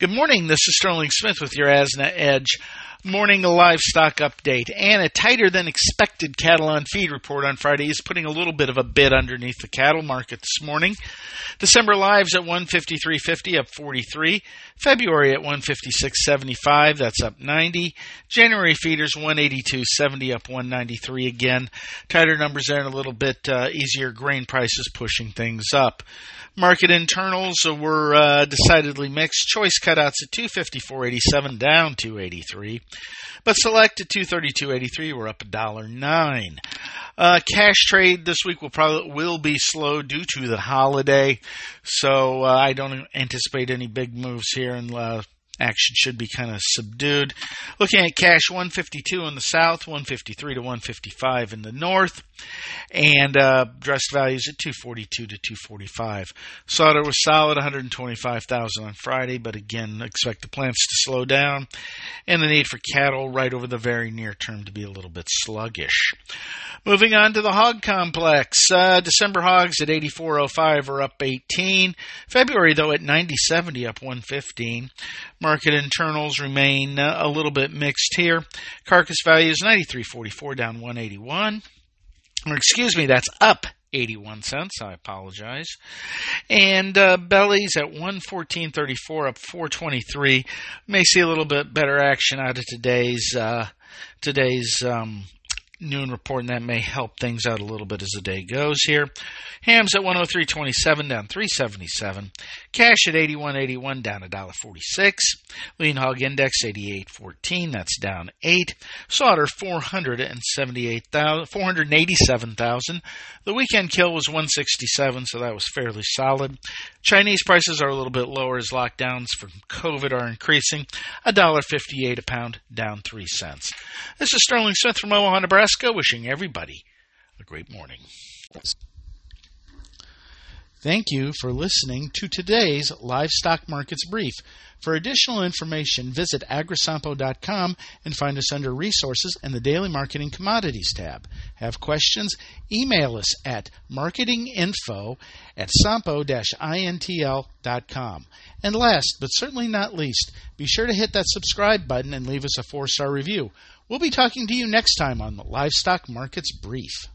Good morning. This is Sterling Smith with your ASNA Edge morning livestock update. And a tighter than expected cattle on feed report on Friday is putting a little bit of a bid underneath the cattle market this morning. December lives at 153.50 up 43. February at 156.75 that's up 90. January feeders 182.70 up 193 again. Tighter numbers there and a little bit uh, easier grain prices pushing things up. Market internals were uh, decidedly mixed. Choice cutouts at 254.87 down 283, but select at 232.83 we're up a dollar nine. Uh, cash trade this week will probably will be slow due to the holiday, so uh, I don't anticipate any big moves here. And uh, action should be kind of subdued. Looking at cash 152 in the south, 153 to 155 in the north, and uh, dressed values at 242 to 245. Slaughter was solid, 125,000 on Friday, but again, expect the plants to slow down, and the need for cattle right over the very near term to be a little bit sluggish. Moving on to the hog complex, uh, December hogs at 84.05 are up 18. February though at 90.70 up 115. Market internals remain uh, a little bit mixed here. Carcass value is 93.44 down 181. Or excuse me, that's up 81 cents. I apologize. And uh, bellies at 114.34 up 423. May see a little bit better action out of today's uh, today's um, noon report, and that may help things out a little bit as the day goes here. Hams at 103.27 down 377. Cash at 81.81 down $1.46. Lean hog index 88.14 that's down 8. Slaughter 478,000 487,000. The weekend kill was 167 so that was fairly solid. Chinese prices are a little bit lower as lockdowns from COVID are increasing. $1.58 a pound down 3 cents. This is Sterling Smith from Omaha, Nebraska wishing everybody a great morning. Thank you for listening to today's Livestock Markets Brief. For additional information, visit agrisompo.com and find us under Resources and the Daily Marketing Commodities tab. Have questions? Email us at marketinginfo at sompo-intl.com. And last, but certainly not least, be sure to hit that subscribe button and leave us a four-star review. We'll be talking to you next time on the Livestock Markets Brief.